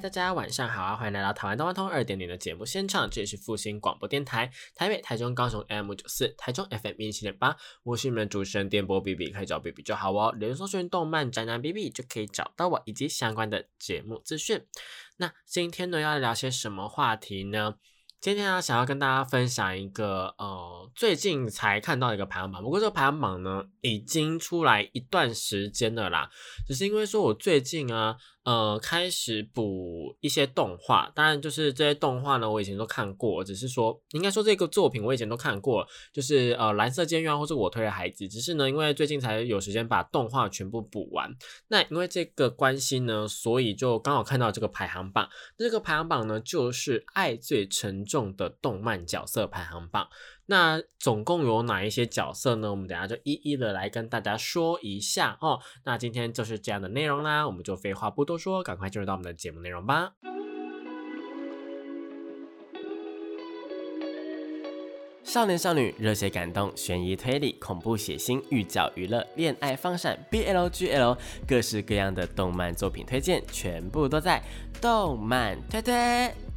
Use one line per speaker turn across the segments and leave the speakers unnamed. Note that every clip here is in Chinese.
大家晚上好啊！欢迎来到台湾动漫通二点零的节目现场，这里是复兴广播电台，台北、台中、高雄 M 九四，台中 FM 一七点八，我是你们主持人电波 B B，可以找 B B 就好哦。连搜寻动漫宅男 B B 就可以找到我以及相关的节目资讯。那今天呢，要聊些什么话题呢？今天啊，想要跟大家分享一个呃，最近才看到一个排行榜。不过这个排行榜呢，已经出来一段时间了啦。只是因为说我最近啊，呃，开始补一些动画。当然，就是这些动画呢，我以前都看过。只是说，应该说这个作品我以前都看过，就是呃，蓝色监狱啊，或者我推的孩子。只是呢，因为最近才有时间把动画全部补完。那因为这个关系呢，所以就刚好看到这个排行榜。这个排行榜呢，就是爱最沉。重的动漫角色排行榜，那总共有哪一些角色呢？我们等下就一一的来跟大家说一下哦。那今天就是这样的内容啦，我们就废话不多说，赶快进入到我们的节目内容吧。
少年少女、热血感动、悬疑推理、恐怖血腥、寓教娱乐、恋爱放闪、BLGL，各式各样的动漫作品推荐，全部都在动漫推推。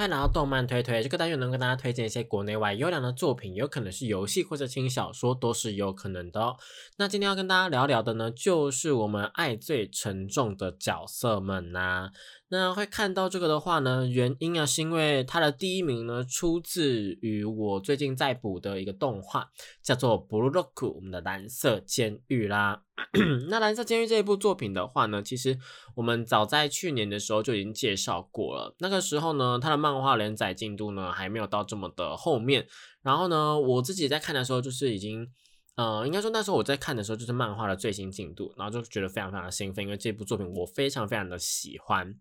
欢迎来到动漫推推这个单元，能跟大家推荐一些国内外优良的作品，有可能是游戏或者轻小说，都是有可能的哦。那今天要跟大家聊聊的呢，就是我们爱最沉重的角色们呐。那会看到这个的话呢，原因啊是因为它的第一名呢出自于我最近在补的一个动画，叫做《Blue Lock》，我们的蓝色监狱啦。那蓝色监狱这一部作品的话呢，其实我们早在去年的时候就已经介绍过了。那个时候呢，它的漫画连载进度呢还没有到这么的后面。然后呢，我自己在看的时候，就是已经，呃，应该说那时候我在看的时候就是漫画的最新进度，然后就觉得非常非常的兴奋，因为这部作品我非常非常的喜欢。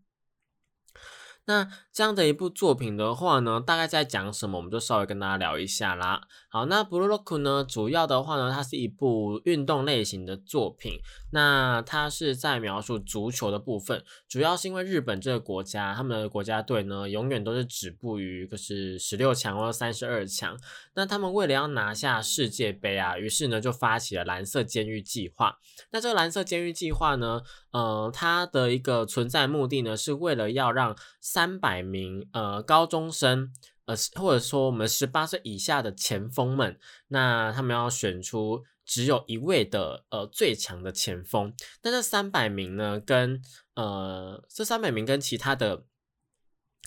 那这样的一部作品的话呢，大概在讲什么，我们就稍微跟大家聊一下啦。好，那《Blue Lock》呢，主要的话呢，它是一部运动类型的作品。那它是在描述足球的部分，主要是因为日本这个国家，他们的国家队呢，永远都是止步于就是十六强或者三十二强。那他们为了要拿下世界杯啊，于是呢就发起了蓝色监狱计划。那这个蓝色监狱计划呢，呃，它的一个存在目的呢，是为了要让三百名呃高中生，呃或者说我们十八岁以下的前锋们，那他们要选出只有一位的呃最强的前锋。那这三百名呢，跟呃这三百名跟其他的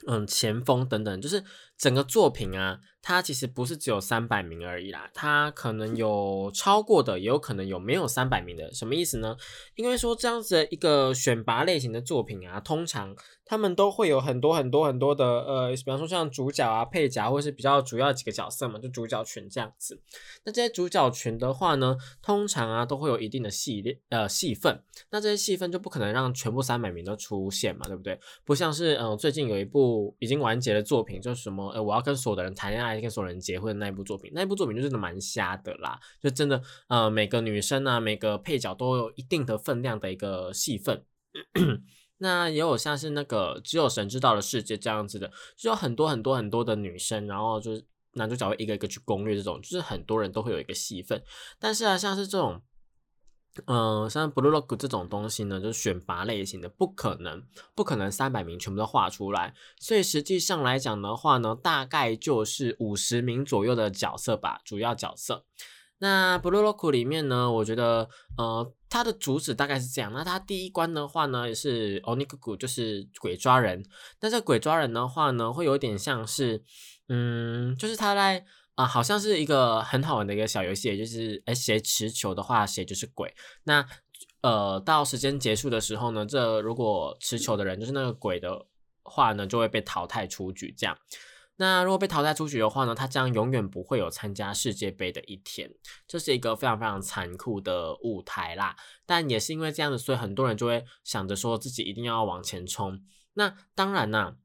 嗯前锋等等，就是整个作品啊。它其实不是只有三百名而已啦，它可能有超过的，也有可能有没有三百名的，什么意思呢？因为说这样子的一个选拔类型的作品啊，通常他们都会有很多很多很多的，呃，比方说像主角啊、配角，或是比较主要几个角色嘛，就主角群这样子。那这些主角群的话呢，通常啊都会有一定的系列呃戏份，那这些戏份就不可能让全部三百名都出现嘛，对不对？不像是嗯最近有一部已经完结的作品，就是什么呃我要跟所有的人谈恋爱。跟所有人结婚的那一部作品，那一部作品就真的蛮瞎的啦，就真的呃每个女生啊，每个配角都有一定的分量的一个戏份。那也有像是那个只有神知道的世界这样子的，就有很多很多很多的女生，然后就是男主角会一个一个去攻略这种，就是很多人都会有一个戏份。但是啊，像是这种。嗯，像 Blue Lock 这种东西呢，就是选拔类型的，不可能，不可能三百名全部都画出来。所以实际上来讲的话呢，大概就是五十名左右的角色吧，主要角色。那 Blue Lock 里面呢，我觉得，呃，它的主旨大概是这样。那它第一关的话呢，也是 Onikuku，就是鬼抓人。那这鬼抓人的话呢，会有点像是，嗯，就是他在。啊，好像是一个很好玩的一个小游戏，就是哎，谁持球的话，谁就是鬼。那呃，到时间结束的时候呢，这如果持球的人就是那个鬼的话呢，就会被淘汰出局。这样，那如果被淘汰出局的话呢，他将永远不会有参加世界杯的一天。这是一个非常非常残酷的舞台啦。但也是因为这样子，所以很多人就会想着说自己一定要往前冲。那当然啦。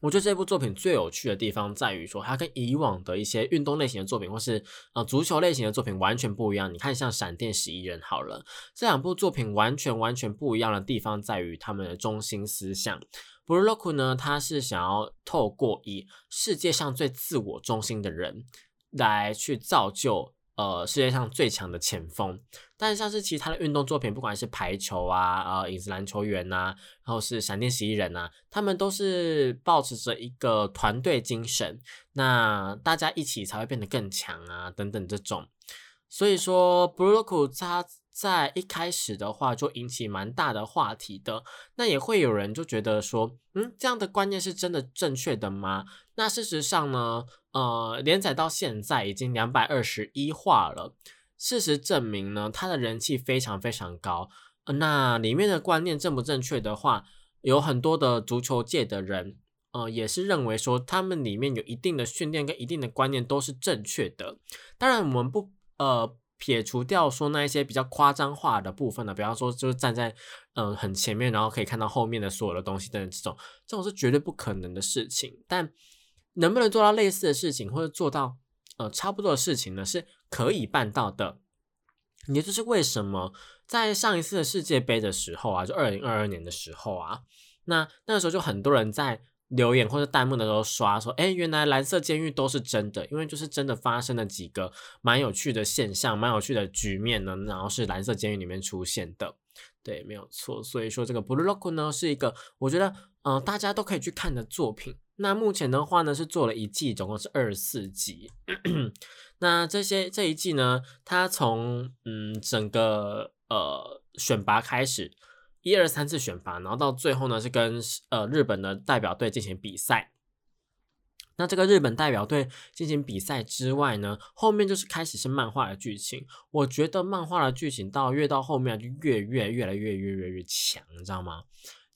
我觉得这部作品最有趣的地方在于说，它跟以往的一些运动类型的作品或是呃足球类型的作品完全不一样。你看，像《闪电十一人》好了，这两部作品完全完全不一样的地方在于他们的中心思想。布鲁洛库呢，他是想要透过以世界上最自我中心的人来去造就。呃，世界上最强的前锋，但像是其他的运动作品，不管是排球啊，呃，影子篮球员呐，然后是闪电十一人呐，他们都是保持着一个团队精神，那大家一起才会变得更强啊，等等这种。所以说，布鲁克他在一开始的话就引起蛮大的话题的，那也会有人就觉得说，嗯，这样的观念是真的正确的吗？那事实上呢？呃，连载到现在已经两百二十一话了。事实证明呢，它的人气非常非常高。那里面的观念正不正确的话，有很多的足球界的人，呃，也是认为说他们里面有一定的训练跟一定的观念都是正确的。当然，我们不呃撇除掉说那一些比较夸张化的部分呢，比方说就是站在嗯很前面，然后可以看到后面的所有的东西等等这种，这种是绝对不可能的事情。但能不能做到类似的事情，或者做到呃差不多的事情呢？是可以办到的。也就是为什么在上一次的世界杯的时候啊，就二零二二年的时候啊，那那个时候就很多人在留言或者弹幕的时候刷说，哎，原来蓝色监狱都是真的，因为就是真的发生了几个蛮有趣的现象，蛮有趣的局面呢，然后是蓝色监狱里面出现的。对，没有错。所以说这个 Blue Lock 呢，是一个我觉得嗯大家都可以去看的作品。那目前的话呢，是做了一季，总共是二十四集。那这些这一季呢，它从嗯整个呃选拔开始，一二三次选拔，然后到最后呢是跟呃日本的代表队进行比赛。那这个日本代表队进行比赛之外呢，后面就是开始是漫画的剧情。我觉得漫画的剧情到越到后面就越越越来越越越越强，你知道吗？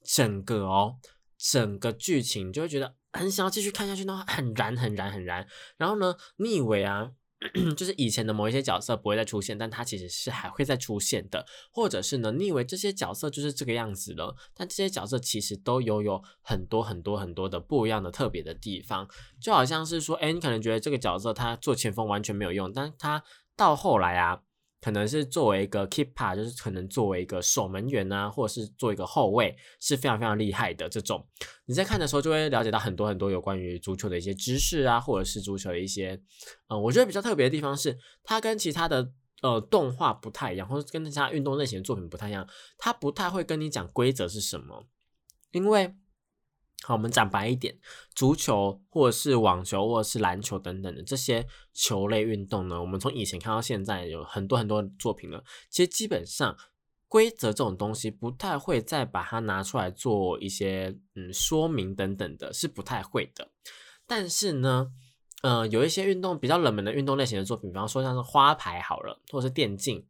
整个哦，整个剧情就会觉得。很想要继续看下去呢，很燃很燃很燃。然后呢，你以为啊，就是以前的某一些角色不会再出现，但它其实是还会再出现的。或者是呢，你以为这些角色就是这个样子了，但这些角色其实都有有很多很多很多的不一样的特别的地方。就好像是说，哎，你可能觉得这个角色他做前锋完全没有用，但他到后来啊。可能是作为一个 keeper，就是可能作为一个守门员啊，或者是做一个后卫，是非常非常厉害的这种。你在看的时候就会了解到很多很多有关于足球的一些知识啊，或者是足球的一些，嗯，我觉得比较特别的地方是，它跟其他的呃动画不太一样，或者跟其他运动类型的作品不太一样，它不太会跟你讲规则是什么，因为。好，我们讲白一点，足球或者是网球或者是篮球等等的这些球类运动呢，我们从以前看到现在有很多很多作品了。其实基本上规则这种东西不太会再把它拿出来做一些嗯说明等等的，是不太会的。但是呢，呃，有一些运动比较冷门的运动类型的作品，比方说像是花牌好了，或者是电竞，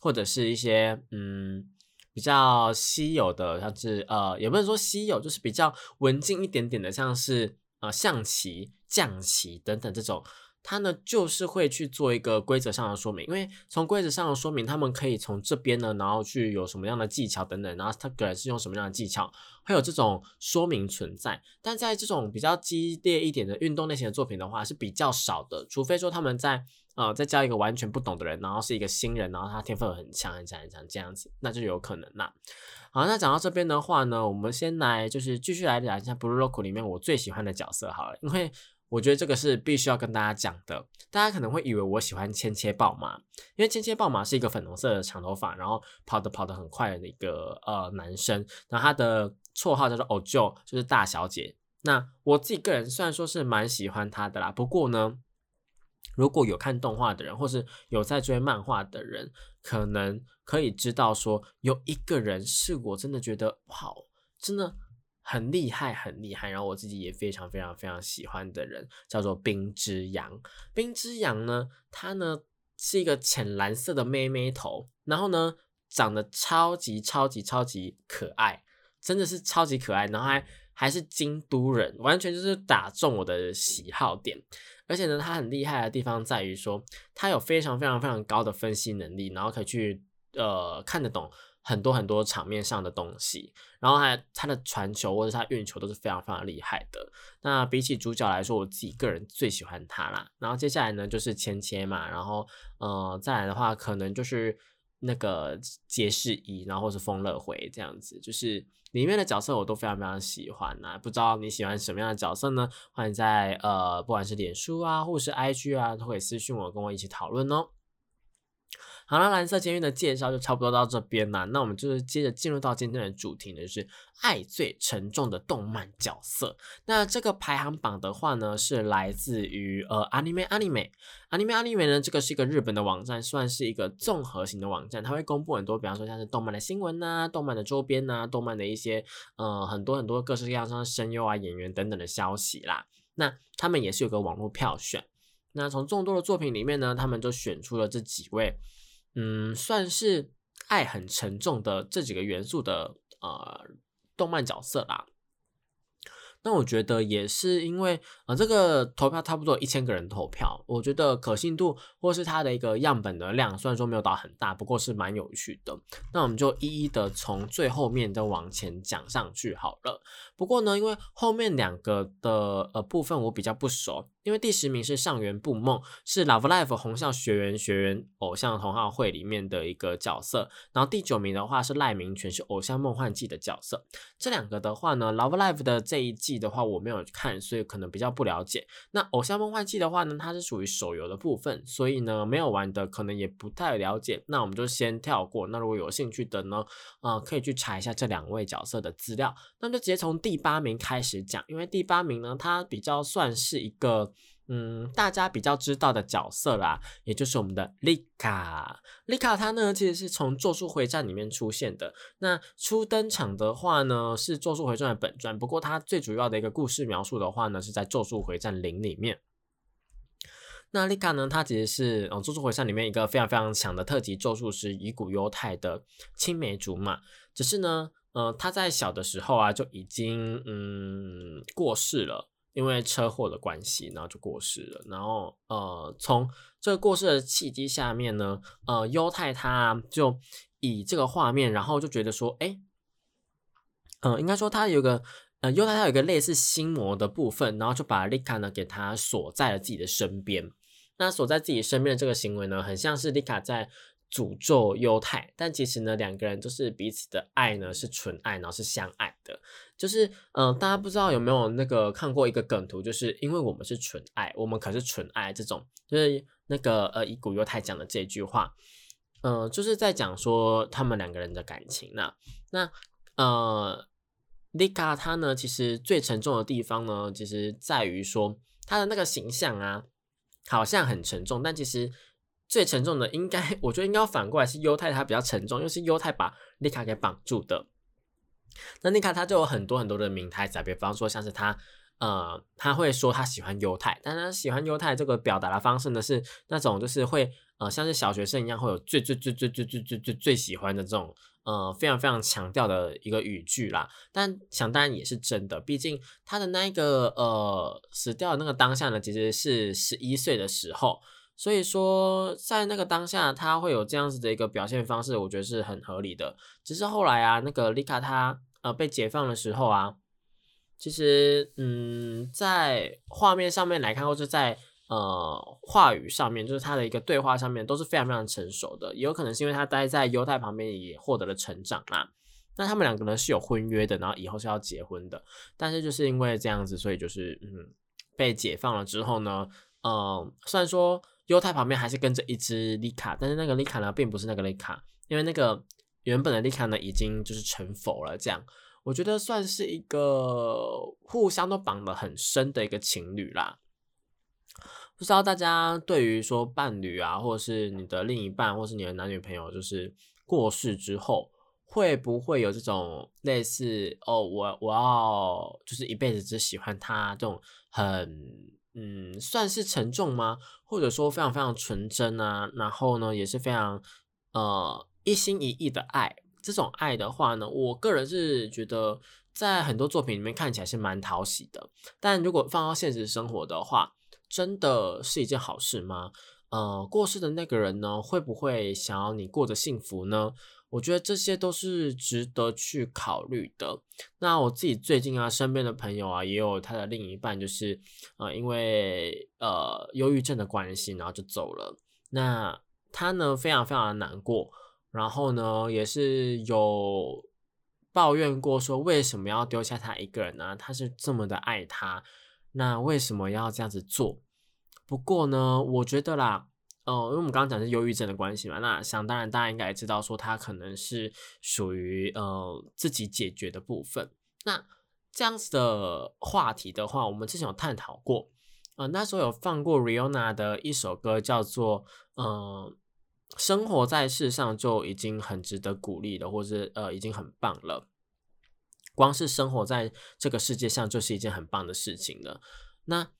或者是一些嗯。比较稀有的，像是呃，也不能说稀有，就是比较文静一点点的，像是呃象棋、将棋等等这种，他呢就是会去做一个规则上的说明，因为从规则上的说明，他们可以从这边呢，然后去有什么样的技巧等等，然后他个人是用什么样的技巧，会有这种说明存在。但在这种比较激烈一点的运动类型的作品的话，是比较少的，除非说他们在。呃，再教一个完全不懂的人，然后是一个新人，然后他天分很强很强很强这样子，那就有可能啦。好，那讲到这边的话呢，我们先来就是继续来讲一下《Blue Lock》里面我最喜欢的角色好了，因为我觉得这个是必须要跟大家讲的。大家可能会以为我喜欢千切豹马，因为千切豹马是一个粉红色的长头发，然后跑得跑得很快的一个呃男生，然后他的绰号叫做 Ojo，就是大小姐。那我自己个人虽然说是蛮喜欢他的啦，不过呢。如果有看动画的人，或是有在追漫画的人，可能可以知道说，有一个人是我真的觉得哇，真的很厉害，很厉害。然后我自己也非常非常非常喜欢的人，叫做冰之阳。冰之阳呢，他呢是一个浅蓝色的妹妹头，然后呢长得超级超级超级可爱，真的是超级可爱，然后还还是京都人，完全就是打中我的喜好点。而且呢，他很厉害的地方在于说，他有非常非常非常高的分析能力，然后可以去呃看得懂很多很多场面上的东西，然后还他的传球或者他运球都是非常非常厉害的。那比起主角来说，我自己个人最喜欢他啦。然后接下来呢就是芊芊嘛，然后呃再来的话可能就是那个杰士伊，然后是丰乐回这样子，就是里面的角色我都非常非常喜欢呐。不知道你喜欢什么样的角色呢？欢迎在呃不管是脸书啊或者是 IG 啊，都可以私信我，跟我一起讨论哦。好了，蓝色监狱的介绍就差不多到这边啦。那我们就是接着进入到今天的主题呢，就是爱最沉重的动漫角色。那这个排行榜的话呢，是来自于呃 anime anime anime anime 呢，这个是一个日本的网站，算是一个综合型的网站，它会公布很多，比方说像是动漫的新闻呐、动漫的周边呐、动漫的一些呃很多很多各式各样像声优啊、演员等等的消息啦。那他们也是有个网络票选。那从众多的作品里面呢，他们就选出了这几位。嗯，算是爱很沉重的这几个元素的呃动漫角色啦。那我觉得也是因为呃这个投票差不多一千个人投票，我觉得可信度或是它的一个样本的量，虽然说没有到很大，不过是蛮有趣的。那我们就一一的从最后面的往前讲上去好了。不过呢，因为后面两个的呃部分我比较不熟。因为第十名是上元布梦，是 Love Live 红校学员学员偶像同好会里面的一个角色。然后第九名的话是赖明全，是偶像梦幻季的角色。这两个的话呢，Love Live 的这一季的话我没有看，所以可能比较不了解。那偶像梦幻季的话呢，它是属于手游的部分，所以呢没有玩的可能也不太了解。那我们就先跳过。那如果有兴趣的呢，呃，可以去查一下这两位角色的资料。那就直接从第八名开始讲，因为第八名呢，它比较算是一个。嗯，大家比较知道的角色啦，也就是我们的丽卡。丽卡她呢，其实是从《咒术回战》里面出现的。那初登场的话呢，是《咒术回战》的本传，不过它最主要的一个故事描述的话呢，是在《咒术回战零》里面。那丽卡呢，她其实是嗯《咒术回战》里面一个非常非常强的特级咒术师，乙骨忧太的青梅竹马。只是呢，呃，她在小的时候啊，就已经嗯过世了。因为车祸的关系，然后就过世了。然后，呃，从这个过世的契机下面呢，呃，优太他就以这个画面，然后就觉得说，哎，嗯，应该说他有个，呃，优太他有一个类似心魔的部分，然后就把丽卡呢给他锁在了自己的身边。那锁在自己身边的这个行为呢，很像是丽卡在。诅咒犹太，但其实呢，两个人都是彼此的爱呢，是纯爱，然后是相爱的。就是，嗯，大家不知道有没有那个看过一个梗图，就是因为我们是纯爱，我们可是纯爱这种，就是那个呃，以古犹太讲的这句话，嗯，就是在讲说他们两个人的感情呢。那呃，丽卡她呢，其实最沉重的地方呢，其实在于说她的那个形象啊，好像很沉重，但其实。最沉重的应该，我觉得应该要反过来是犹太，他比较沉重，又是犹太把丽卡给绑住的。那丽卡他就有很多很多的名台词，比方说像是他，呃，他会说他喜欢犹太，但他喜欢犹太这个表达的方式呢，是那种就是会，呃，像是小学生一样，会有最最最最最最最最最喜欢的这种，呃，非常非常强调的一个语句啦。但想当然也是真的，毕竟他的那一个，呃，死掉的那个当下呢，其实是十一岁的时候。所以说，在那个当下，他会有这样子的一个表现方式，我觉得是很合理的。只是后来啊，那个丽卡她呃被解放的时候啊，其实嗯，在画面上面来看，或者在呃话语上面，就是他的一个对话上面，都是非常非常成熟的。也有可能是因为他待在犹太旁边，也获得了成长啦。那他们两个呢是有婚约的，然后以后是要结婚的。但是就是因为这样子，所以就是嗯被解放了之后呢，嗯，虽然说。犹太旁边还是跟着一只丽卡，但是那个丽卡呢，并不是那个丽卡，因为那个原本的丽卡呢，已经就是成佛了。这样，我觉得算是一个互相都绑得很深的一个情侣啦。不知道大家对于说伴侣啊，或者是你的另一半，或是你的男女朋友，就是过世之后，会不会有这种类似哦，我我要就是一辈子只喜欢他这种很。嗯，算是沉重吗？或者说非常非常纯真啊？然后呢，也是非常呃一心一意的爱。这种爱的话呢，我个人是觉得在很多作品里面看起来是蛮讨喜的。但如果放到现实生活的话，真的是一件好事吗？呃，过世的那个人呢，会不会想要你过得幸福呢？我觉得这些都是值得去考虑的。那我自己最近啊，身边的朋友啊，也有他的另一半，就是呃，因为呃忧郁症的关系，然后就走了。那他呢，非常非常的难过，然后呢，也是有抱怨过说，为什么要丢下他一个人呢？他是这么的爱他，那为什么要这样子做？不过呢，我觉得啦。哦，因为我们刚刚讲是忧郁症的关系嘛，那想当然大家应该也知道，说他可能是属于呃自己解决的部分。那这样子的话题的话，我们之前有探讨过，呃，那时候有放过 Rihanna 的一首歌，叫做呃生活在世上就已经很值得鼓励的，或是呃已经很棒了。光是生活在这个世界上就是一件很棒的事情了。那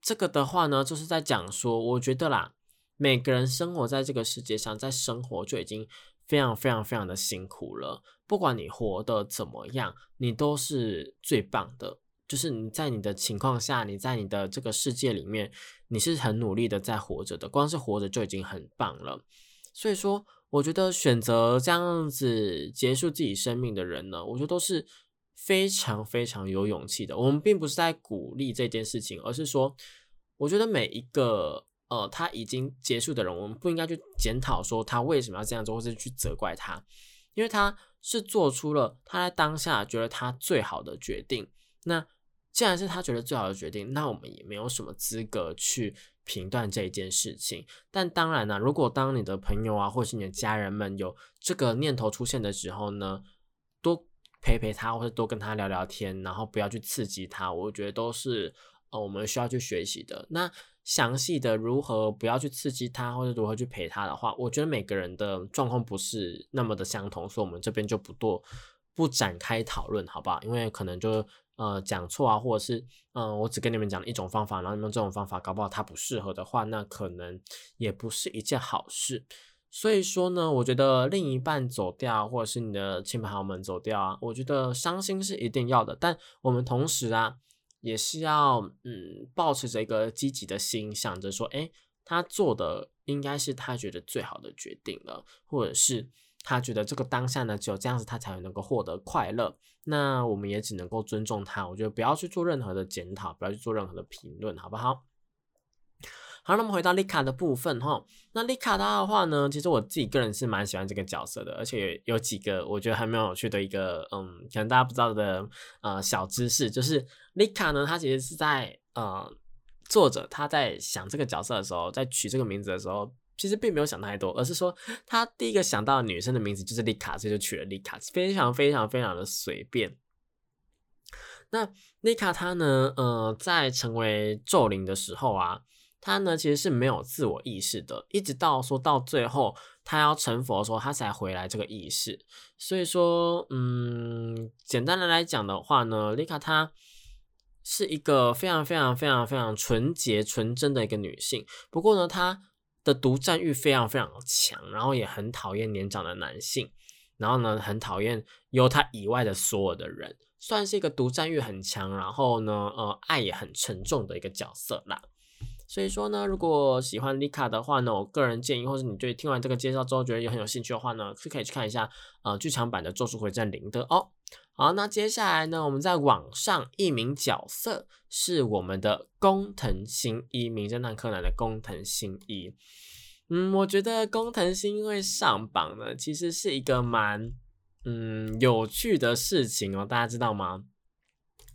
这个的话呢，就是在讲说，我觉得啦。每个人生活在这个世界上，在生活就已经非常非常非常的辛苦了。不管你活得怎么样，你都是最棒的。就是你在你的情况下，你在你的这个世界里面，你是很努力的在活着的。光是活着就已经很棒了。所以说，我觉得选择这样子结束自己生命的人呢，我觉得都是非常非常有勇气的。我们并不是在鼓励这件事情，而是说，我觉得每一个。呃，他已经结束的人，我们不应该去检讨说他为什么要这样做，或是去责怪他，因为他是做出了他在当下觉得他最好的决定。那既然是他觉得最好的决定，那我们也没有什么资格去评断这一件事情。但当然呢，如果当你的朋友啊，或是你的家人们有这个念头出现的时候呢，多陪陪他，或者多跟他聊聊天，然后不要去刺激他，我觉得都是呃我们需要去学习的。那。详细的如何不要去刺激他，或者如何去陪他的话，我觉得每个人的状况不是那么的相同，所以我们这边就不多不展开讨论，好不好？因为可能就呃讲错啊，或者是嗯我只跟你们讲了一种方法，然后你们这种方法搞不好它不适合的话，那可能也不是一件好事。所以说呢，我觉得另一半走掉，或者是你的亲朋好友们走掉啊，我觉得伤心是一定要的，但我们同时啊。也是要嗯，保持着一个积极的心，想着说，哎，他做的应该是他觉得最好的决定了，或者是他觉得这个当下呢，只有这样子他才能够获得快乐。那我们也只能够尊重他，我觉得不要去做任何的检讨，不要去做任何的评论，好不好？好，那么回到丽卡的部分哈，那丽卡她的话呢，其实我自己个人是蛮喜欢这个角色的，而且有几个我觉得还蛮有趣的一个，嗯，可能大家不知道的呃小知识，就是丽卡呢，她其实是在呃作者他在想这个角色的时候，在取这个名字的时候，其实并没有想太多，而是说他第一个想到女生的名字就是丽卡，所以就取了丽卡，非常非常非常的随便。那丽卡她呢，呃，在成为咒灵的时候啊。他呢，其实是没有自我意识的，一直到说到最后，他要成佛的时候，他才回来这个意识。所以说，嗯，简单的来讲的话呢，丽卡她是一个非常非常非常非常纯洁纯真的一个女性。不过呢，她的独占欲非常非常强，然后也很讨厌年长的男性，然后呢，很讨厌有她以外的所有的人，算是一个独占欲很强，然后呢，呃，爱也很沉重的一个角色啦。所以说呢，如果喜欢丽卡的话呢，我个人建议，或者你对听完这个介绍之后觉得也很有兴趣的话呢，是可以去看一下呃剧场版的《咒术回战》零的哦。好，那接下来呢，我们在网上一名角色是我们的工藤新一，名侦探柯南的工藤新一。嗯，我觉得工藤新一会上榜呢，其实是一个蛮嗯有趣的事情哦，大家知道吗？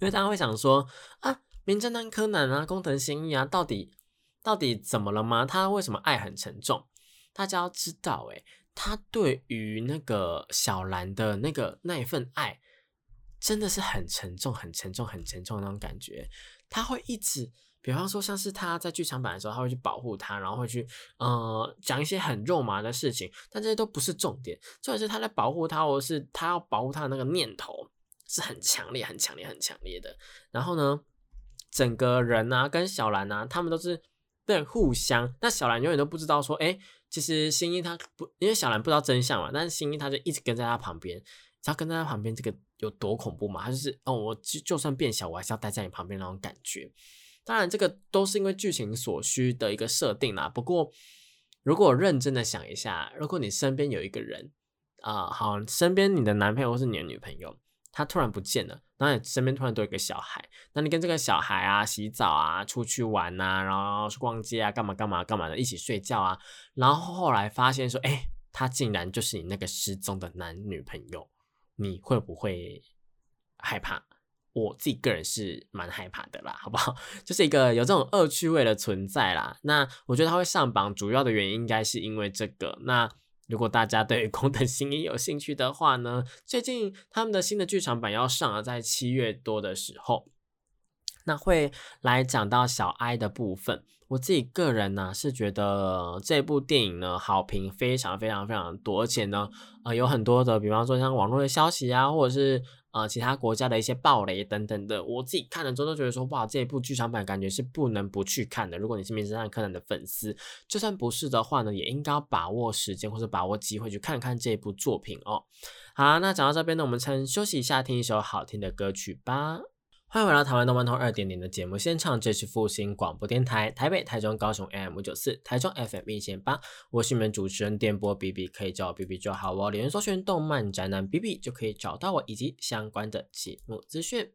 因为大家会想说啊，名侦探柯南啊，工藤新一啊，到底。到底怎么了吗？他为什么爱很沉重？大家要知道，诶，他对于那个小兰的那个那一份爱，真的是很沉重、很沉重、很沉重那种感觉。他会一直，比方说，像是他在剧场版的时候，他会去保护他，然后会去呃讲一些很肉麻的事情，但这些都不是重点。重点是他在保护他，或是他要保护他的那个念头是很强烈、很强烈、很强烈的。然后呢，整个人啊，跟小兰啊，他们都是。对，互相。那小兰永远都不知道说，哎，其实新一他不，因为小兰不知道真相嘛。但是新一他就一直跟在他旁边，只要跟在他旁边，这个有多恐怖嘛？他就是，哦，我就就算变小，我还是要待在你旁边那种感觉。当然，这个都是因为剧情所需的一个设定啦。不过，如果认真的想一下，如果你身边有一个人，啊、好，身边你的男朋友或是你的女朋友，他突然不见了，然后你身边突然多一个小孩，那你跟这个小孩啊洗澡啊、出去玩啊，然后去逛街啊、干嘛干嘛干嘛的，一起睡觉啊，然后后来发现说，哎，他竟然就是你那个失踪的男女朋友，你会不会害怕？我自己个人是蛮害怕的啦，好不好？就是一个有这种恶趣味的存在啦。那我觉得他会上榜，主要的原因应该是因为这个。那如果大家对于宫藤新一有兴趣的话呢，最近他们的新的剧场版要上了，在七月多的时候，那会来讲到小哀的部分。我自己个人呢是觉得这部电影呢好评非常非常非常多，而且呢呃有很多的，比方说像网络的消息啊，或者是呃其他国家的一些暴雷等等的，我自己看了之后都觉得说哇，这一部剧场版感觉是不能不去看的。如果你是名侦探柯南的粉丝，就算不是的话呢，也应该把握时间或者把握机会去看看这部作品哦。好，那讲到这边呢，我们先休息一下，听一首好听的歌曲吧。欢迎回到台湾动漫通二点零的节目现场，这是复兴广播电台台北、台中、高雄 AM 五九四，台中 FM 一千八，我是你们主持人电波 B B，可以叫我 B B 就好哦。连搜寻动漫宅男 B B 就可以找到我以及相关的节目资讯。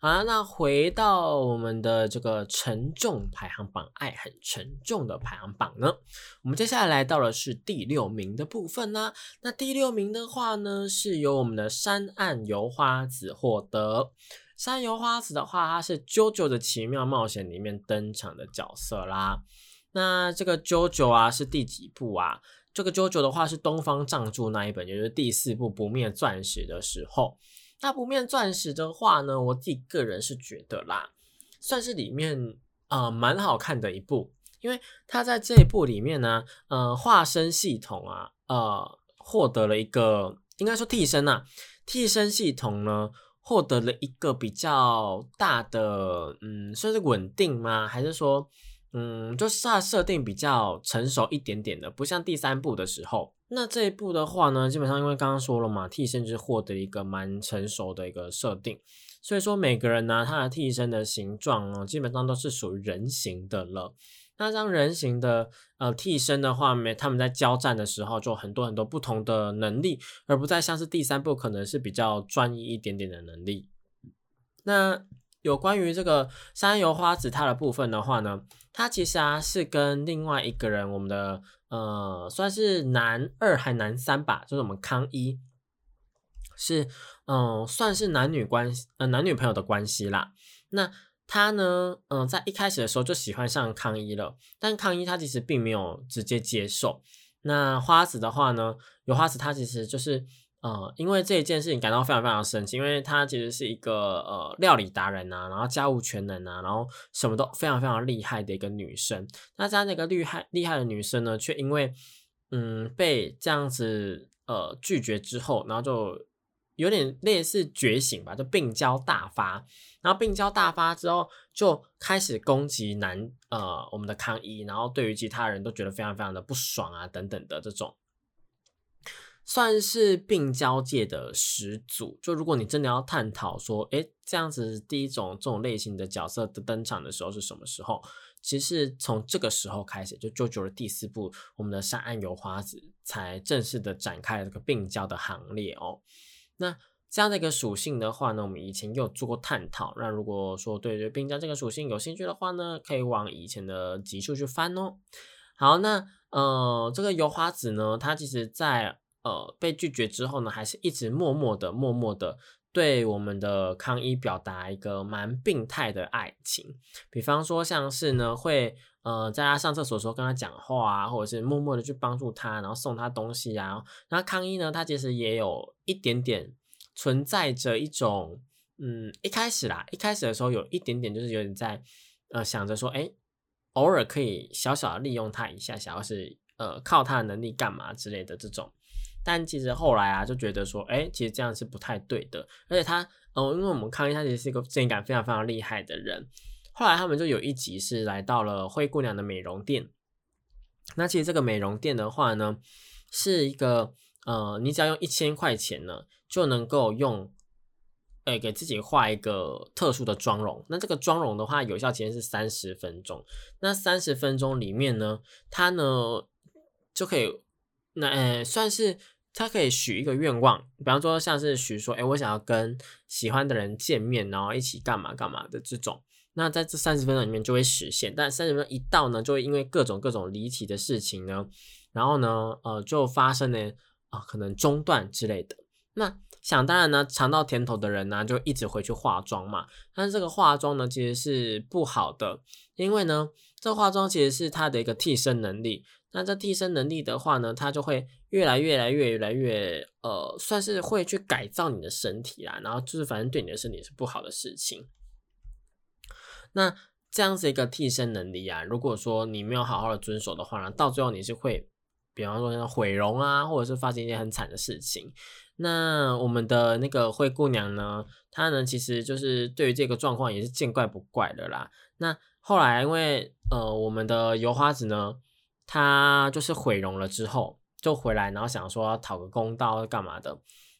好啦，那回到我们的这个沉重排行榜，爱很沉重的排行榜呢，我们接下来来到的是第六名的部分呢。那第六名的话呢，是由我们的山岸由花子获得。山油花子的话，它是《JoJo 的奇妙冒险》里面登场的角色啦。那这个 JoJo 啊是第几部啊？这个 JoJo 的话是东方藏柱那一本，也就是第四部《不灭钻石》的时候。那《不灭钻石》的话呢，我自己个人是觉得啦，算是里面呃蛮好看的一部，因为它在这一部里面呢，呃，化身系统啊，呃，获得了一个应该说替身啊，替身系统呢。获得了一个比较大的，嗯，算是稳定吗？还是说，嗯，就是它设定比较成熟一点点的，不像第三部的时候。那这一部的话呢，基本上因为刚刚说了嘛，替身就是获得一个蛮成熟的一个设定，所以说每个人呢，他的替身的形状呢，基本上都是属于人形的了。那张人形的呃替身的话，没他们在交战的时候就很多很多不同的能力，而不再像是第三部可能是比较专一一点点的能力。那有关于这个山油花子它的部分的话呢，它其实啊是跟另外一个人，我们的呃算是男二还男三吧，就是我们康一，是嗯算是男女关系呃男女朋友的关系啦。那他呢，嗯，在一开始的时候就喜欢上康一了，但康一他其实并没有直接接受。那花子的话呢，有花子他其实就是，呃，因为这一件事情感到非常非常生气，因为他其实是一个呃料理达人啊，然后家务全能啊，然后什么都非常非常厉害的一个女生。那这样的一个厉害厉害的女生呢，却因为嗯被这样子呃拒绝之后，然后就有点类似觉醒吧，就病娇大发。然后病娇大发之后，就开始攻击男呃我们的康一，然后对于其他人都觉得非常非常的不爽啊等等的这种，算是病娇界的始祖。就如果你真的要探讨说，诶这样子第一种这种类型的角色的登场的时候是什么时候？其实从这个时候开始，就 JoJo 的第四部，我们的山岸由花子才正式的展开了这个病娇的行列哦。那这样的一个属性的话呢，我们以前有做过探讨。那如果说对对冰将这个属性有兴趣的话呢，可以往以前的集数去翻哦。好，那呃，这个油花子呢，他其实在呃被拒绝之后呢，还是一直默默的、默默的对我们的康一表达一个蛮病态的爱情。比方说，像是呢，会呃在他上厕所的时候跟他讲话啊，或者是默默的去帮助他，然后送他东西啊。那康一呢，他其实也有一点点。存在着一种，嗯，一开始啦，一开始的时候有一点点，就是有点在，呃，想着说，哎，偶尔可以小小的利用他一下，想要是，呃，靠他的能力干嘛之类的这种。但其实后来啊，就觉得说，哎，其实这样是不太对的。而且他，呃，因为我们康一他其实是一个正义感非常非常厉害的人。后来他们就有一集是来到了灰姑娘的美容店。那其实这个美容店的话呢，是一个，呃，你只要用一千块钱呢。就能够用，诶，给自己画一个特殊的妆容。那这个妆容的话，有效期间是三十分钟。那三十分钟里面呢，它呢就可以，那呃算是他可以许一个愿望，比方说像是许说，哎，我想要跟喜欢的人见面，然后一起干嘛干嘛的这种。那在这三十分钟里面就会实现，但三十分钟一到呢，就会因为各种各种离奇的事情呢，然后呢，呃，就发生了啊，可能中断之类的。那想当然呢，尝到甜头的人呢，就一直回去化妆嘛。但是这个化妆呢，其实是不好的，因为呢，这化妆其实是他的一个替身能力。那这替身能力的话呢，它就会越来越来越越来越呃，算是会去改造你的身体啦。然后就是反正对你的身体是不好的事情。那这样子一个替身能力啊，如果说你没有好好的遵守的话呢，到最后你是会，比方说像毁容啊，或者是发生一些很惨的事情。那我们的那个灰姑娘呢，她呢其实就是对于这个状况也是见怪不怪的啦。那后来因为呃我们的油花子呢，她就是毁容了之后就回来，然后想说要讨个公道干嘛的。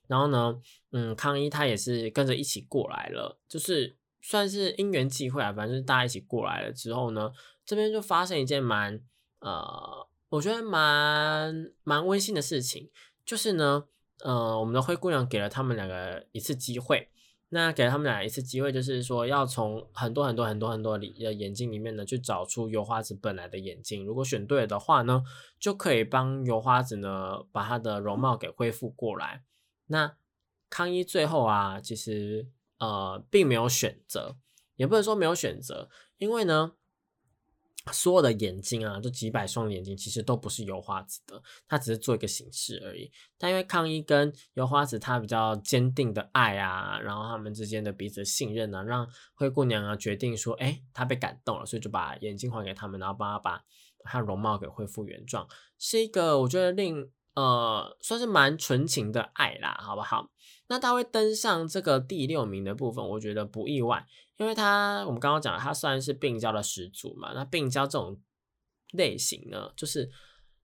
然后呢，嗯，康一他也是跟着一起过来了，就是算是因缘际会啊，反正大家一起过来了之后呢，这边就发生一件蛮呃，我觉得蛮蛮温馨的事情，就是呢。呃，我们的灰姑娘给了他们两个一次机会，那给了他们俩一次机会，就是说要从很多很多很多很多里的眼睛里面呢，去找出油花子本来的眼睛。如果选对的话呢，就可以帮油花子呢把她的容貌给恢复过来。那康一最后啊，其实呃并没有选择，也不能说没有选择，因为呢。所有的眼睛啊，就几百双眼睛，其实都不是油花子的，他只是做一个形式而已。但因为抗一跟油花子他比较坚定的爱啊，然后他们之间的彼此信任呢，让灰姑娘啊决定说，哎，她被感动了，所以就把眼睛还给他们，然后帮她把她容貌给恢复原状，是一个我觉得令呃算是蛮纯情的爱啦，好不好？那他会登上这个第六名的部分，我觉得不意外。因为他，我们刚刚讲了，他算是病娇的始祖嘛。那病娇这种类型呢，就是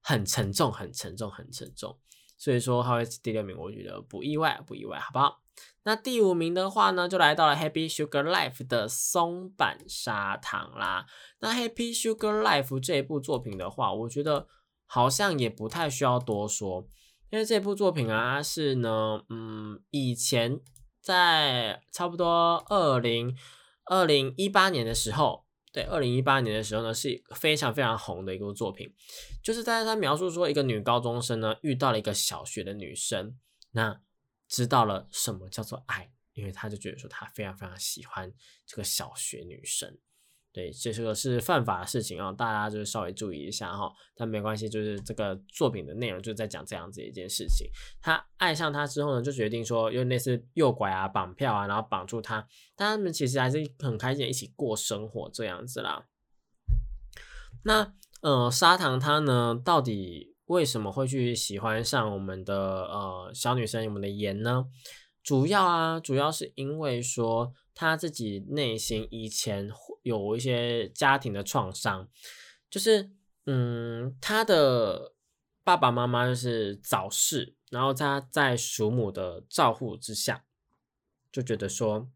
很沉重、很沉重、很沉重，所以说他会第六名，我觉得不意外，不意外，好不好？那第五名的话呢，就来到了 Happy Sugar Life 的松板砂糖啦。那 Happy Sugar Life 这一部作品的话，我觉得好像也不太需要多说，因为这部作品啊是呢，嗯，以前在差不多二零。二零一八年的时候，对，二零一八年的时候呢，是非常非常红的一部作品，就是在他描述说一个女高中生呢遇到了一个小学的女生，那知道了什么叫做爱，因为他就觉得说他非常非常喜欢这个小学女生。对，这是个是犯法的事情啊，大家就是稍微注意一下哈。但没关系，就是这个作品的内容就在讲这样子一件事情。他爱上他之后呢，就决定说用类似诱拐啊、绑票啊，然后绑住他。但他们其实还是很开心一起过生活这样子啦。那呃，砂糖他呢，到底为什么会去喜欢上我们的呃小女生，我们的盐呢？主要啊，主要是因为说。他自己内心以前有一些家庭的创伤，就是嗯，他的爸爸妈妈就是早逝，然后他在叔母的照护之下，就觉得说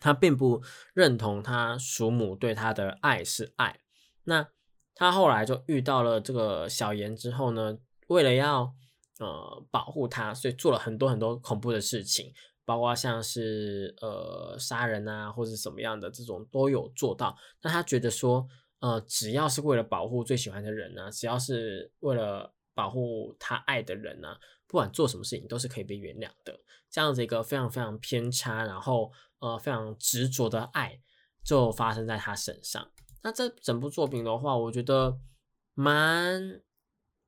他并不认同他叔母对他的爱是爱。那他后来就遇到了这个小妍之后呢，为了要呃保护他，所以做了很多很多恐怖的事情。包括像是呃杀人啊，或者什么样的这种都有做到。那他觉得说，呃，只要是为了保护最喜欢的人呢，只要是为了保护他爱的人呢，不管做什么事情都是可以被原谅的。这样子一个非常非常偏差，然后呃非常执着的爱，就发生在他身上。那这整部作品的话，我觉得蛮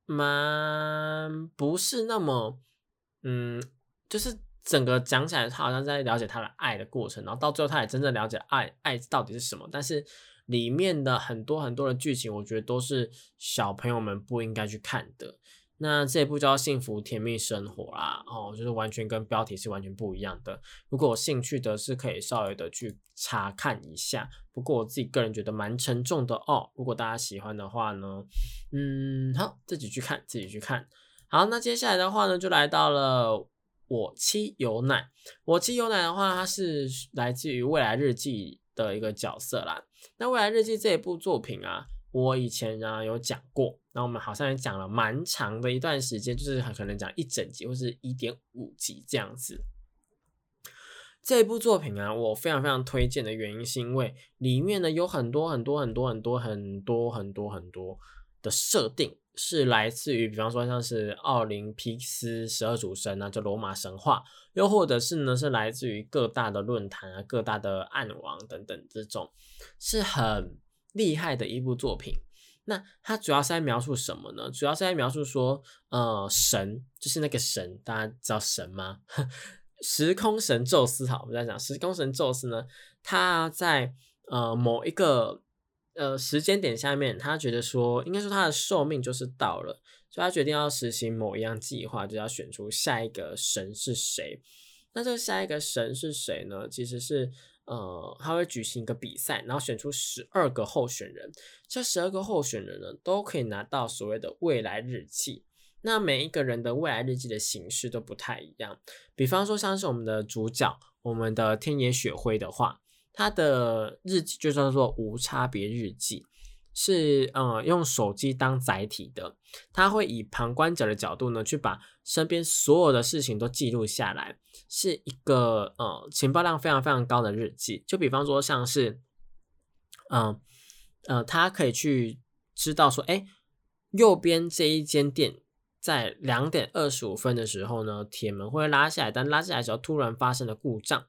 蛮不是那么，嗯，就是。整个讲起来，他好像在了解他的爱的过程，然后到最后他也真正了解爱，爱到底是什么。但是里面的很多很多的剧情，我觉得都是小朋友们不应该去看的。那这部叫《幸福甜蜜生活》啦，哦，就是完全跟标题是完全不一样的。如果有兴趣的，是可以稍微的去查看一下。不过我自己个人觉得蛮沉重的哦。如果大家喜欢的话呢，嗯，好，自己去看，自己去看。好，那接下来的话呢，就来到了。我妻有奶，我妻有奶的话，它是来自于《未来日记》的一个角色啦。那《未来日记》这一部作品啊，我以前啊有讲过，那我们好像也讲了蛮长的一段时间，就是很可能讲一整集或是一点五集这样子。这部作品啊，我非常非常推荐的原因，是因为里面呢有很多很多很多很多很多很多很多的设定，是来自于，比方说像是奥林匹斯十二主神啊，就罗马神话，又或者是呢是来自于各大的论坛啊、各大的暗网等等这种，是很厉害的一部作品。那它主要是在描述什么呢？主要是在描述说，呃，神就是那个神，大家知道神吗？时空神宙斯，好，我们在讲时空神宙斯呢，他在呃某一个呃时间点下面，他觉得说，应该说他的寿命就是到了，所以他决定要实行某一样计划，就要选出下一个神是谁。那这个下一个神是谁呢？其实是呃，他会举行一个比赛，然后选出十二个候选人，这十二个候选人呢，都可以拿到所谓的未来日记。那每一个人的未来日记的形式都不太一样，比方说像是我们的主角，我们的天野雪辉的话，他的日记就叫做无差别日记，是呃用手机当载体的，他会以旁观者的角度呢，去把身边所有的事情都记录下来，是一个呃情报量非常非常高的日记。就比方说像是，嗯呃，他可以去知道说，哎，右边这一间店。在两点二十五分的时候呢，铁门会拉下来，但拉下来的时候突然发生了故障。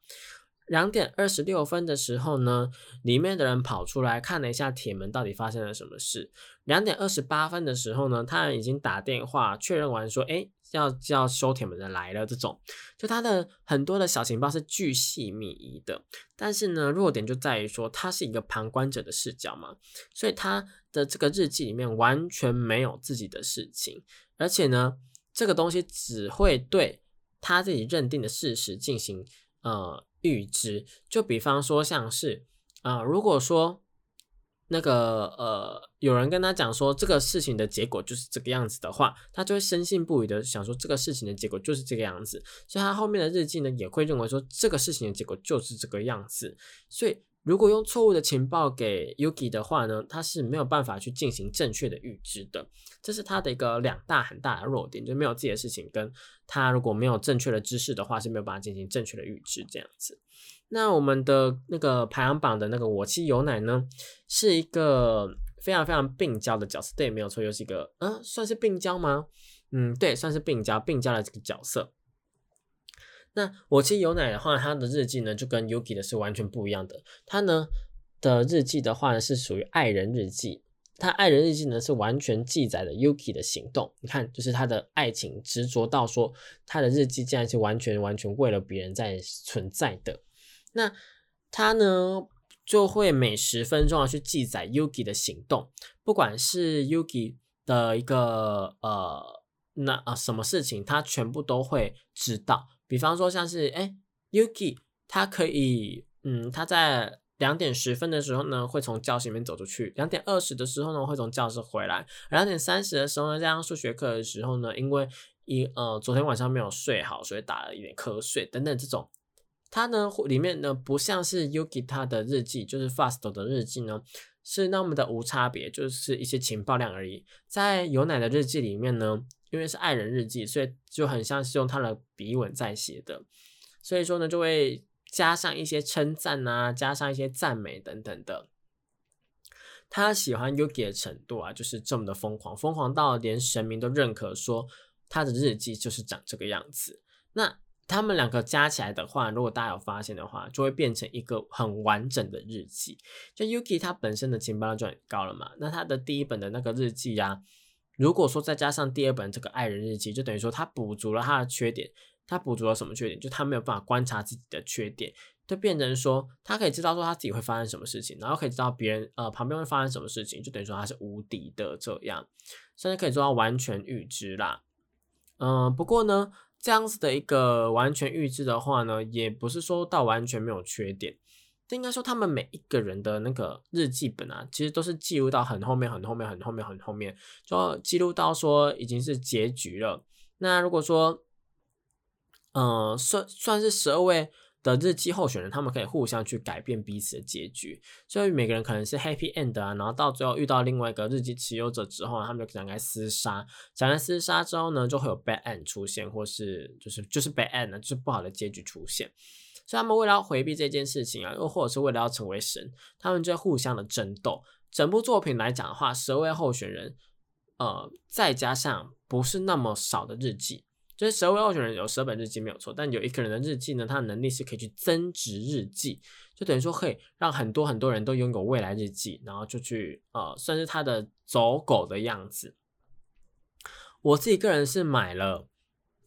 两点二十六分的时候呢，里面的人跑出来看了一下铁门到底发生了什么事。两点二十八分的时候呢，他已经打电话确认完说，哎，要要修铁门的来了。这种就他的很多的小情报是巨细靡遗的，但是呢，弱点就在于说他是一个旁观者的视角嘛，所以他的这个日记里面完全没有自己的事情。而且呢，这个东西只会对他自己认定的事实进行呃预知。就比方说，像是啊，如果说那个呃有人跟他讲说这个事情的结果就是这个样子的话，他就会深信不疑的想说这个事情的结果就是这个样子。所以他后面的日记呢也会认为说这个事情的结果就是这个样子。所以如果用错误的情报给 Yuki 的话呢，他是没有办法去进行正确的预知的。这是他的一个两大很大的弱点，就没有自己的事情，跟他如果没有正确的知识的话，是没有办法进行正确的预知这样子。那我们的那个排行榜的那个我妻有奶呢，是一个非常非常病娇的角色，对，没有错，又是一个，嗯，算是病娇吗？嗯，对，算是病娇，病娇的这个角色。那我妻有奶的话，他的日记呢，就跟 Yuki 的是完全不一样的。他呢的日记的话呢，是属于爱人日记。他爱人日记呢，是完全记载了 Yuki 的行动。你看，就是他的爱情执着到说，他的日记竟然是完全完全为了别人在存在的。那他呢，就会每十分钟要去记载 Yuki 的行动，不管是 Yuki 的一个呃那啊什么事情，他全部都会知道。比方说，像是哎，Yuki 他可以，嗯，他在。两点十分的时候呢，会从教室里面走出去；两点二十的时候呢，会从教室回来；两点三十的时候呢，在上数学课的时候呢，因为一呃昨天晚上没有睡好，所以打了一点瞌睡等等这种。它呢里面呢不像是 Yuki 他的日记，就是 Fast 的日记呢是那么的无差别，就是一些情报量而已。在有奶的日记里面呢，因为是爱人日记，所以就很像是用他的笔吻在写的，所以说呢就会。加上一些称赞啊，加上一些赞美等等的，他喜欢 Yuki 的程度啊，就是这么的疯狂，疯狂到连神明都认可说他的日记就是长这个样子。那他们两个加起来的话，如果大家有发现的话，就会变成一个很完整的日记。就 Yuki 他本身的情报量就很高了嘛，那他的第一本的那个日记呀，如果说再加上第二本这个爱人日记，就等于说他补足了他的缺点。他补足了什么缺点？就他没有办法观察自己的缺点，就变成说他可以知道说他自己会发生什么事情，然后可以知道别人呃旁边会发生什么事情，就等于说他是无敌的这样，甚至可以做到完全预知啦。嗯，不过呢，这样子的一个完全预知的话呢，也不是说到完全没有缺点，应该说他们每一个人的那个日记本啊，其实都是记录到很后面、很后面、很后面、很后面，就记录到说已经是结局了。那如果说嗯，算算是十二位
的日记候选人，他们可以互相去改变彼此的结局，所以每个人可能是 happy end 啊，然后到最后遇到另外一个日记持有者之后，他们就展开厮杀，展开厮杀之后呢，就会有 bad end 出现，或是就是就是 bad end，就是不好的结局出现。所以他们为了要回避这件事情啊，又或者是为了要成为神，他们就互相的争斗。整部作品来讲的话，十位候选人，呃，再加上不是那么少的日记。就是十位候选人有十本日记没有错，但有一个人的日记呢，他的能力是可以去增值日记，就等于说可以让很多很多人都拥有未来日记，然后就去呃算是他的走狗的样子。我自己个人是买了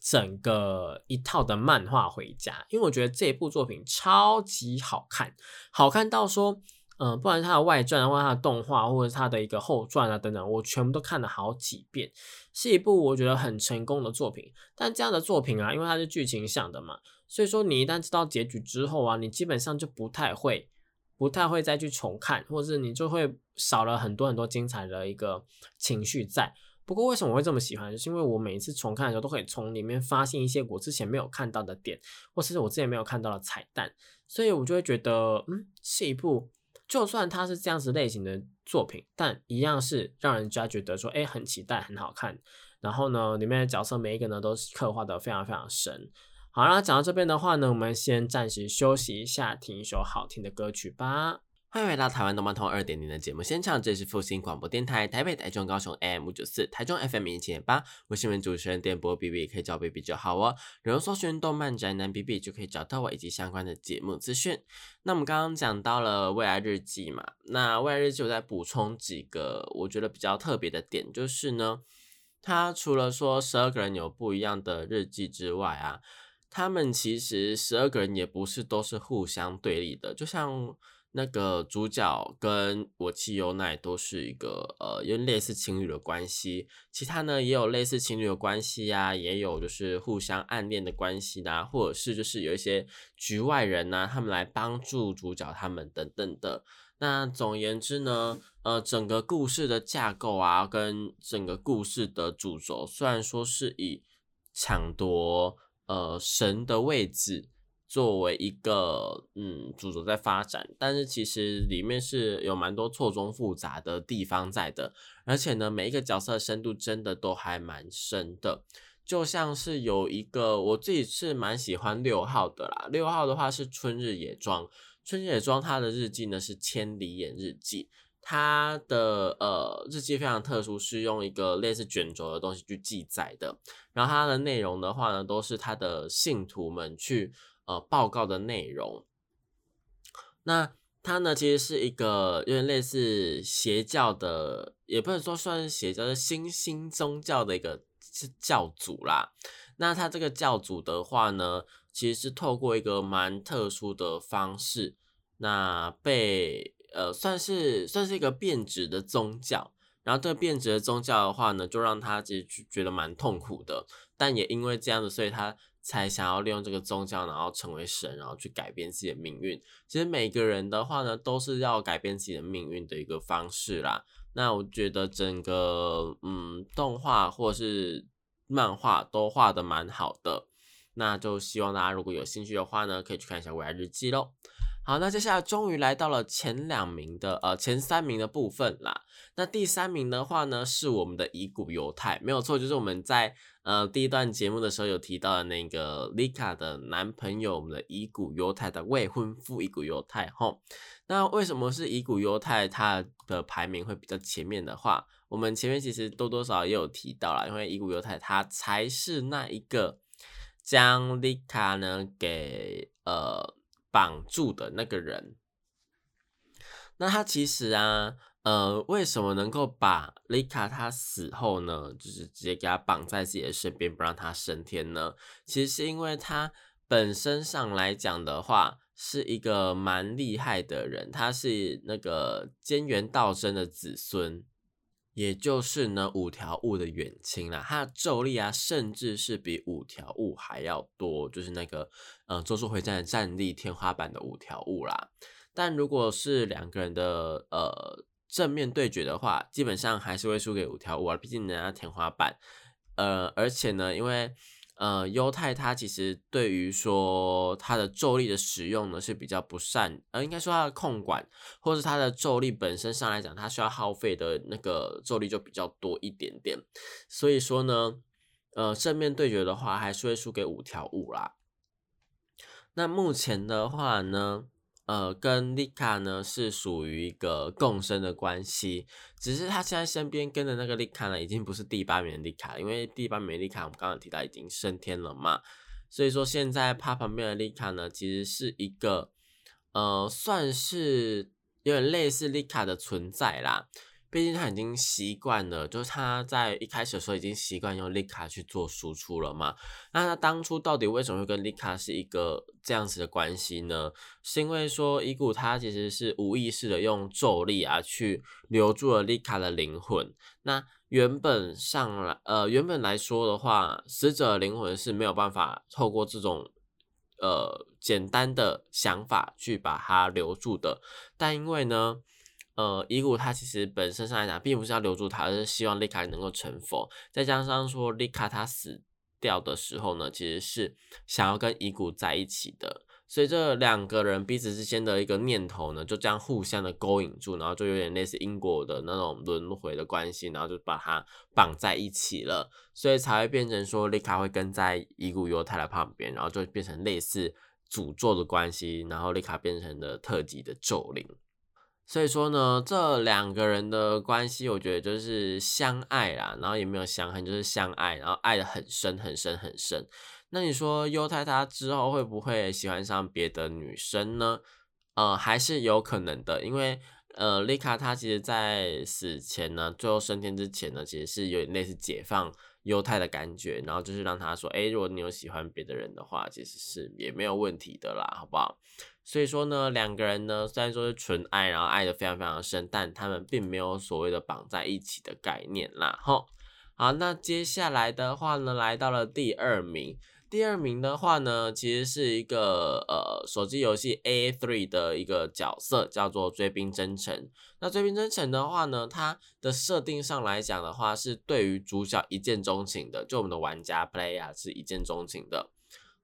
整个一套的漫画回家，因为我觉得这一部作品超级好看，好看到说。嗯，不管是它的外传，或者它的动画，或者它的一个后传啊等等，我全部都看了好几遍，是一部我觉得很成功的作品。但这样的作品啊，因为它是剧情向的嘛，所以说你一旦知道结局之后啊，你基本上就不太会，不太会再去重看，或者是你就会少了很多很多精彩的一个情绪在。不过为什么我会这么喜欢，就是因为我每一次重看的时候，都可以从里面发现一些我之前没有看到的点，或是我之前没有看到的彩蛋，所以我就会觉得，嗯，是一部。就算它是这样子类型的作品，但一样是让人家觉得说，哎，很期待，很好看。然后呢，里面的角色每一个呢都是刻画的非常非常深。好啦，讲到这边的话呢，我们先暂时休息一下，听一首好听的歌曲吧。欢迎回到台湾动漫通二点零的节目现场，这里是复兴广播电台台北、台中、高雄 AM 五九四，台中 FM 一七点八。我是你们主持人电波 B B，可以叫 B B 就好哦。然后搜寻动漫宅男 B B 就可以找到我以及相关的节目资讯。那我们刚刚讲到了未来日记嘛，那未来日记我再补充几个我觉得比较特别的点，就是呢，它除了说十二个人有不一样的日记之外啊，他们其实十二个人也不是都是互相对立的，就像。那个主角跟我妻优奈都是一个呃，有类似情侣的关系，其他呢也有类似情侣的关系呀，也有就是互相暗恋的关系呐，或者是就是有一些局外人呐，他们来帮助主角他们等等的。那总言之呢，呃，整个故事的架构啊，跟整个故事的主轴，虽然说是以抢夺呃神的位置。作为一个嗯主轴在发展，但是其实里面是有蛮多错综复杂的地方在的，而且呢，每一个角色深度真的都还蛮深的。就像是有一个我自己是蛮喜欢六号的啦，六号的话是春日野庄，春日野庄他的日记呢是千里眼日记，他的呃日记非常特殊，是用一个类似卷轴的东西去记载的，然后它的内容的话呢，都是他的信徒们去。呃，报告的内容，那它呢，其实是一个有点类似邪教的，也不能说算是邪教，是新兴宗教的一个教主啦。那他这个教主的话呢，其实是透过一个蛮特殊的方式，那被呃算是算是一个变质的宗教。然后这个变质的宗教的话呢，就让他其实觉得蛮痛苦的，但也因为这样子，所以他。才想要利用这个宗教，然后成为神，然后去改变自己的命运。其实每个人的话呢，都是要改变自己的命运的一个方式啦。那我觉得整个嗯动画或是漫画都画的蛮好的，那就希望大家如果有兴趣的话呢，可以去看一下未来日记喽。好，那接下来终于来到了前两名的呃前三名的部分啦。那第三名的话呢，是我们的乙骨犹太，没有错，就是我们在呃第一段节目的时候有提到的那个丽卡的男朋友，我们的乙骨犹太的未婚夫乙骨犹太。吼，那为什么是乙骨犹太？他的排名会比较前面的话，我们前面其实多多少少也有提到啦，因为乙骨犹太他才是那一个将丽卡呢给呃。绑住的那个人，那他其实啊，呃，为什么能够把丽卡他死后呢，就是直接给他绑在自己的身边，不让他升天呢？其实是因为他本身上来讲的话，是一个蛮厉害的人，他是那个菅原道真的子孙。也就是呢，五条悟的远亲啦，他的咒力啊，甚至是比五条悟还要多，就是那个，嗯，咒术回战的战力天花板的五条悟啦。但如果是两个人的呃正面对决的话，基本上还是会输给五条悟啊，毕竟人家天花板。呃，而且呢，因为呃，犹太它其实对于说它的咒力的使用呢是比较不善，呃，应该说它的控管或是它的咒力本身上来讲，它需要耗费的那个咒力就比较多一点点。所以说呢，呃，正面对决的话还是会输给五条悟啦。那目前的话呢？呃，跟丽卡呢是属于一个共生的关系，只是他现在身边跟的那个丽卡呢，已经不是第八名的丽卡，因为第八名丽卡我们刚刚提到已经升天了嘛，所以说现在他旁边的丽卡呢，其实是一个呃，算是有点类似丽卡的存在啦。毕竟他已经习惯了，就是他在一开始的时候已经习惯用丽卡去做输出了嘛。那他当初到底为什么会跟丽卡是一个这样子的关系呢？是因为说伊古他其实是无意识的用咒力啊去留住了丽卡的灵魂。那原本上来，呃，原本来说的话，死者灵魂是没有办法透过这种呃简单的想法去把它留住的。但因为呢。呃，伊古他其实本身上来讲，并不是要留住他，而是希望丽卡能够成佛。再加上说，丽卡他死掉的时候呢，其实是想要跟伊古在一起的。所以这两个人彼此之间的一个念头呢，就这样互相的勾引住，然后就有点类似因果的那种轮回的关系，然后就把它绑在一起了。所以才会变成说，丽卡会跟在伊古犹太的旁边，然后就变成类似诅咒的关系，然后丽卡变成了特级的咒灵。所以说呢，这两个人的关系，我觉得就是相爱啦，然后也没有相恨，就是相爱，然后爱的很深很深很深。那你说优太他之后会不会喜欢上别的女生呢？呃，还是有可能的，因为呃，丽卡她其实在死前呢，最后升天之前呢，其实是有点类似解放优太的感觉，然后就是让他说，哎，如果你有喜欢别的人的话，其实是也没有问题的啦，好不好？所以说呢，两个人呢虽然说是纯爱，然后爱的非常非常深，但他们并没有所谓的绑在一起的概念啦。吼，好，那接下来的话呢，来到了第二名。第二名的话呢，其实是一个呃手机游戏 A A Three 的一个角色，叫做追兵真诚。那追兵真诚的话呢，它的设定上来讲的话，是对于主角一见钟情的，就我们的玩家 Player 是一见钟情的。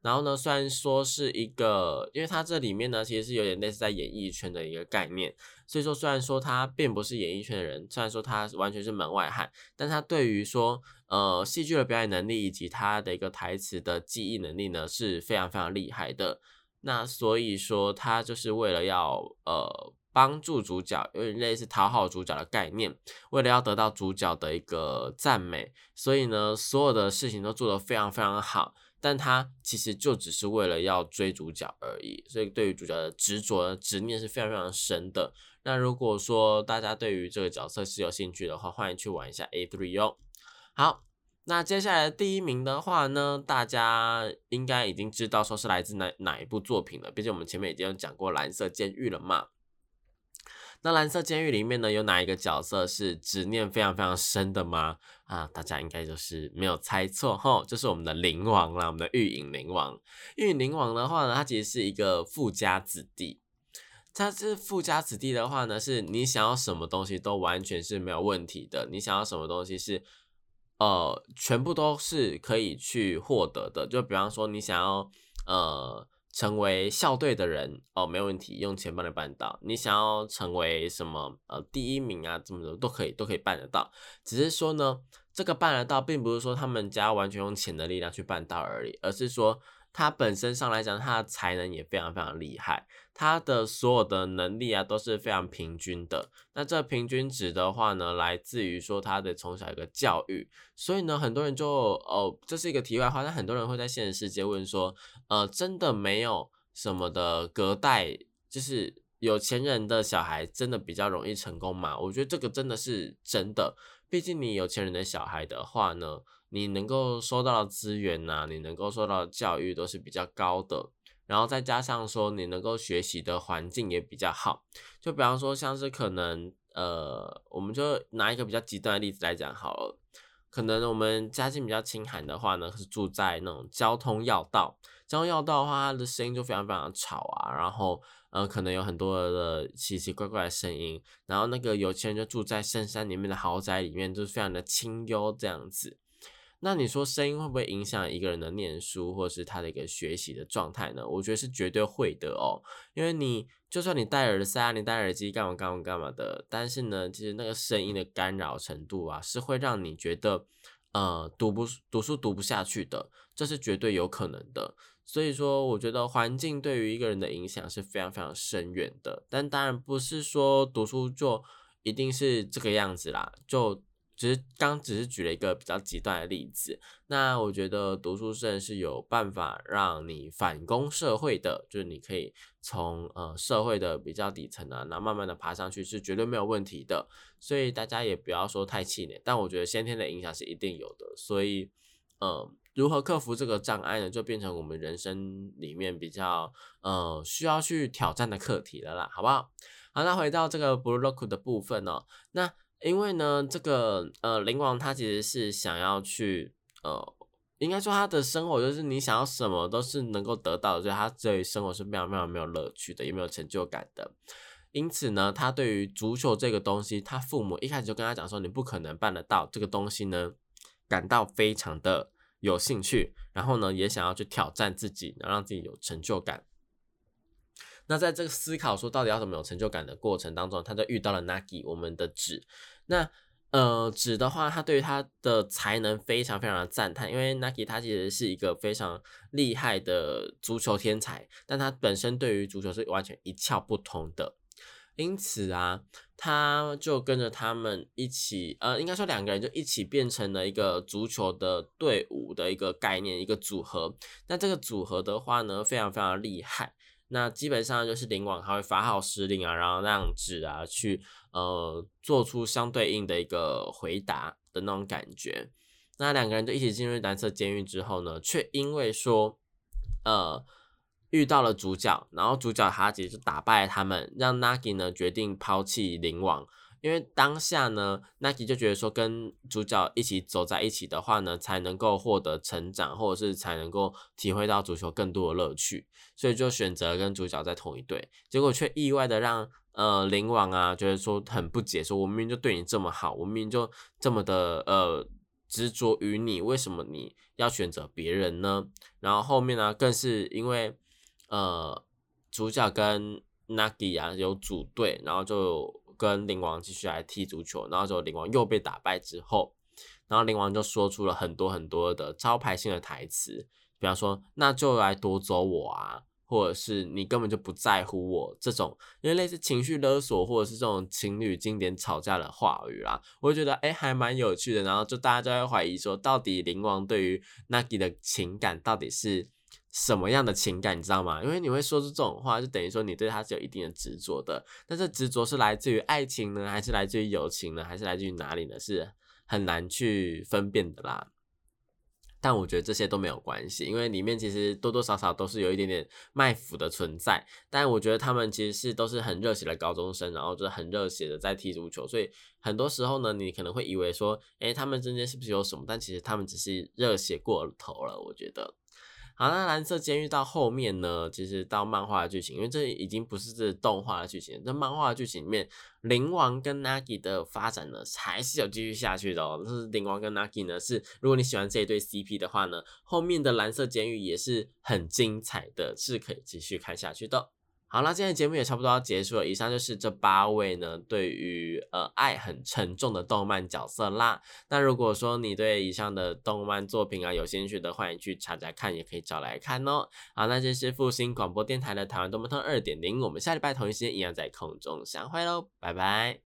然后呢，虽然说是一个，因为它这里面呢，其实是有点类似在演艺圈的一个概念，所以说虽然说他并不是演艺圈的人，虽然说他完全是门外汉，但他对于说呃戏剧的表演能力以及他的一个台词的记忆能力呢是非常非常厉害的。那所以说他就是为了要呃帮助主角，有点类似讨好主角的概念，为了要得到主角的一个赞美，所以呢所有的事情都做得非常非常好。但他其实就只是为了要追主角而已，所以对于主角的执着、执念是非常非常深的。那如果说大家对于这个角色是有兴趣的话，欢迎去玩一下 A Three 哦。好，那接下来第一名的话呢，大家应该已经知道说是来自哪哪一部作品了，毕竟我们前面已经有讲过《蓝色监狱》了嘛。那蓝色监狱里面呢，有哪一个角色是执念非常非常深的吗？啊，大家应该就是没有猜错吼，就是我们的灵王啦，我们的玉影灵王。玉影灵王的话呢，他其实是一个富家子弟。他是富家子弟的话呢，是你想要什么东西都完全是没有问题的，你想要什么东西是呃全部都是可以去获得的。就比方说你想要呃。成为校队的人哦，没问题，用钱帮你办到。你想要成为什么呃第一名啊，怎么的都可以，都可以办得到。只是说呢，这个办得到，并不是说他们家完全用钱的力量去办到而已，而是说。他本身上来讲，他的才能也非常非常厉害，他的所有的能力啊都是非常平均的。那这平均值的话呢，来自于说他的从小一个教育。所以呢，很多人就哦，这是一个题外话，但很多人会在现实世界问说，呃，真的没有什么的隔代，就是有钱人的小孩真的比较容易成功吗？我觉得这个真的是真的，毕竟你有钱人的小孩的话呢。你能够收到的资源呐，你能够受到的教育都是比较高的，然后再加上说你能够学习的环境也比较好。就比方说，像是可能呃，我们就拿一个比较极端的例子来讲好了，可能我们家境比较清寒的话呢，是住在那种交通要道，交通要道的话，它的声音就非常非常吵啊，然后呃，可能有很多的奇奇怪怪的声音，然后那个有钱人就住在深山里面的豪宅里面，就是非常的清幽这样子。那你说声音会不会影响一个人的念书或是他的一个学习的状态呢？我觉得是绝对会的哦，因为你就算你戴耳塞啊，你戴耳机干嘛干嘛干嘛的，但是呢，其实那个声音的干扰程度啊，是会让你觉得呃读不读书读不下去的，这是绝对有可能的。所以说，我觉得环境对于一个人的影响是非常非常深远的。但当然不是说读书就一定是这个样子啦，就。只是刚只是举了一个比较极端的例子，那我觉得读书生是有办法让你反攻社会的，就是你可以从呃社会的比较底层啊，然后慢慢的爬上去是绝对没有问题的，所以大家也不要说太气馁，但我觉得先天的影响是一定有的，所以呃如何克服这个障碍呢，就变成我们人生里面比较呃需要去挑战的课题了啦，好不好？好，那回到这个 blue lock 的部分哦，那。因为呢，这个呃，灵王他其实是想要去呃，应该说他的生活就是你想要什么都是能够得到的，所以他对于生活是非常非常没有乐趣的，也没有成就感的。因此呢，他对于足球这个东西，他父母一开始就跟他讲说，你不可能办得到这个东西呢，感到非常的有兴趣，然后呢，也想要去挑战自己，能让自己有成就感。那在这个思考说到底要怎么有成就感的过程当中，他就遇到了 Nagi 我们的纸。那呃纸的话，他对于他的才能非常非常的赞叹，因为 Nagi 他其实是一个非常厉害的足球天才，但他本身对于足球是完全一窍不通的。因此啊，他就跟着他们一起，呃，应该说两个人就一起变成了一个足球的队伍的一个概念，一个组合。那这个组合的话呢，非常非常厉害。那基本上就是灵王，他会发号施令啊，然后让纸啊去呃做出相对应的一个回答的那种感觉。那两个人就一起进入蓝色监狱之后呢，却因为说呃遇到了主角，然后主角他其实打败了他们，让 Nagi 呢决定抛弃灵王。因为当下呢，Nike 就觉得说跟主角一起走在一起的话呢，才能够获得成长，或者是才能够体会到足球更多的乐趣，所以就选择跟主角在同一队。结果却意外的让呃灵王啊觉得说很不解，说我明明就对你这么好，我明明就这么的呃执着于你，为什么你要选择别人呢？然后后面呢，更是因为呃主角跟 Nike 啊有组队，然后就。跟灵王继续来踢足球，然后之后灵王又被打败之后，然后灵王就说出了很多很多的招牌性的台词，比方说那就来夺走我啊，或者是你根本就不在乎我这种，因为类似情绪勒索或者是这种情侣经典吵架的话语啦，我就觉得哎还蛮有趣的，然后就大家就会怀疑说，到底灵王对于 Nagi 的情感到底是。什么样的情感，你知道吗？因为你会说出这种话，就等于说你对他是有一定的执着的。但这执着是来自于爱情呢，还是来自于友情呢，还是来自于哪里呢？是很难去分辨的啦。但我觉得这些都没有关系，因为里面其实多多少少都是有一点点卖腐的存在。但我觉得他们其实是都是很热血的高中生，然后就是很热血的在踢足球，所以很多时候呢，你可能会以为说，诶，他们之间是不是有什么？但其实他们只是热血过头了，我觉得。好，那蓝色监狱到后面呢？其实到漫画的剧情，因为这已经不是这动画的剧情，在漫画的剧情里面，灵王跟 Nagi 的发展呢，还是有继续下去的哦。就是灵王跟 Nagi 呢，是如果你喜欢这一对 CP 的话呢，后面的蓝色监狱也是很精彩的，是可以继续看下去的。好啦，今天的节目也差不多要结束了。以上就是这八位呢，对于呃爱很沉重的动漫角色啦。那如果说你对以上的动漫作品啊有兴趣的，欢迎去查查看，也可以找来看哦。好，那这是复兴广播电台的台湾动漫通二点零，我们下礼拜同一时间一样在空中相会喽，拜拜。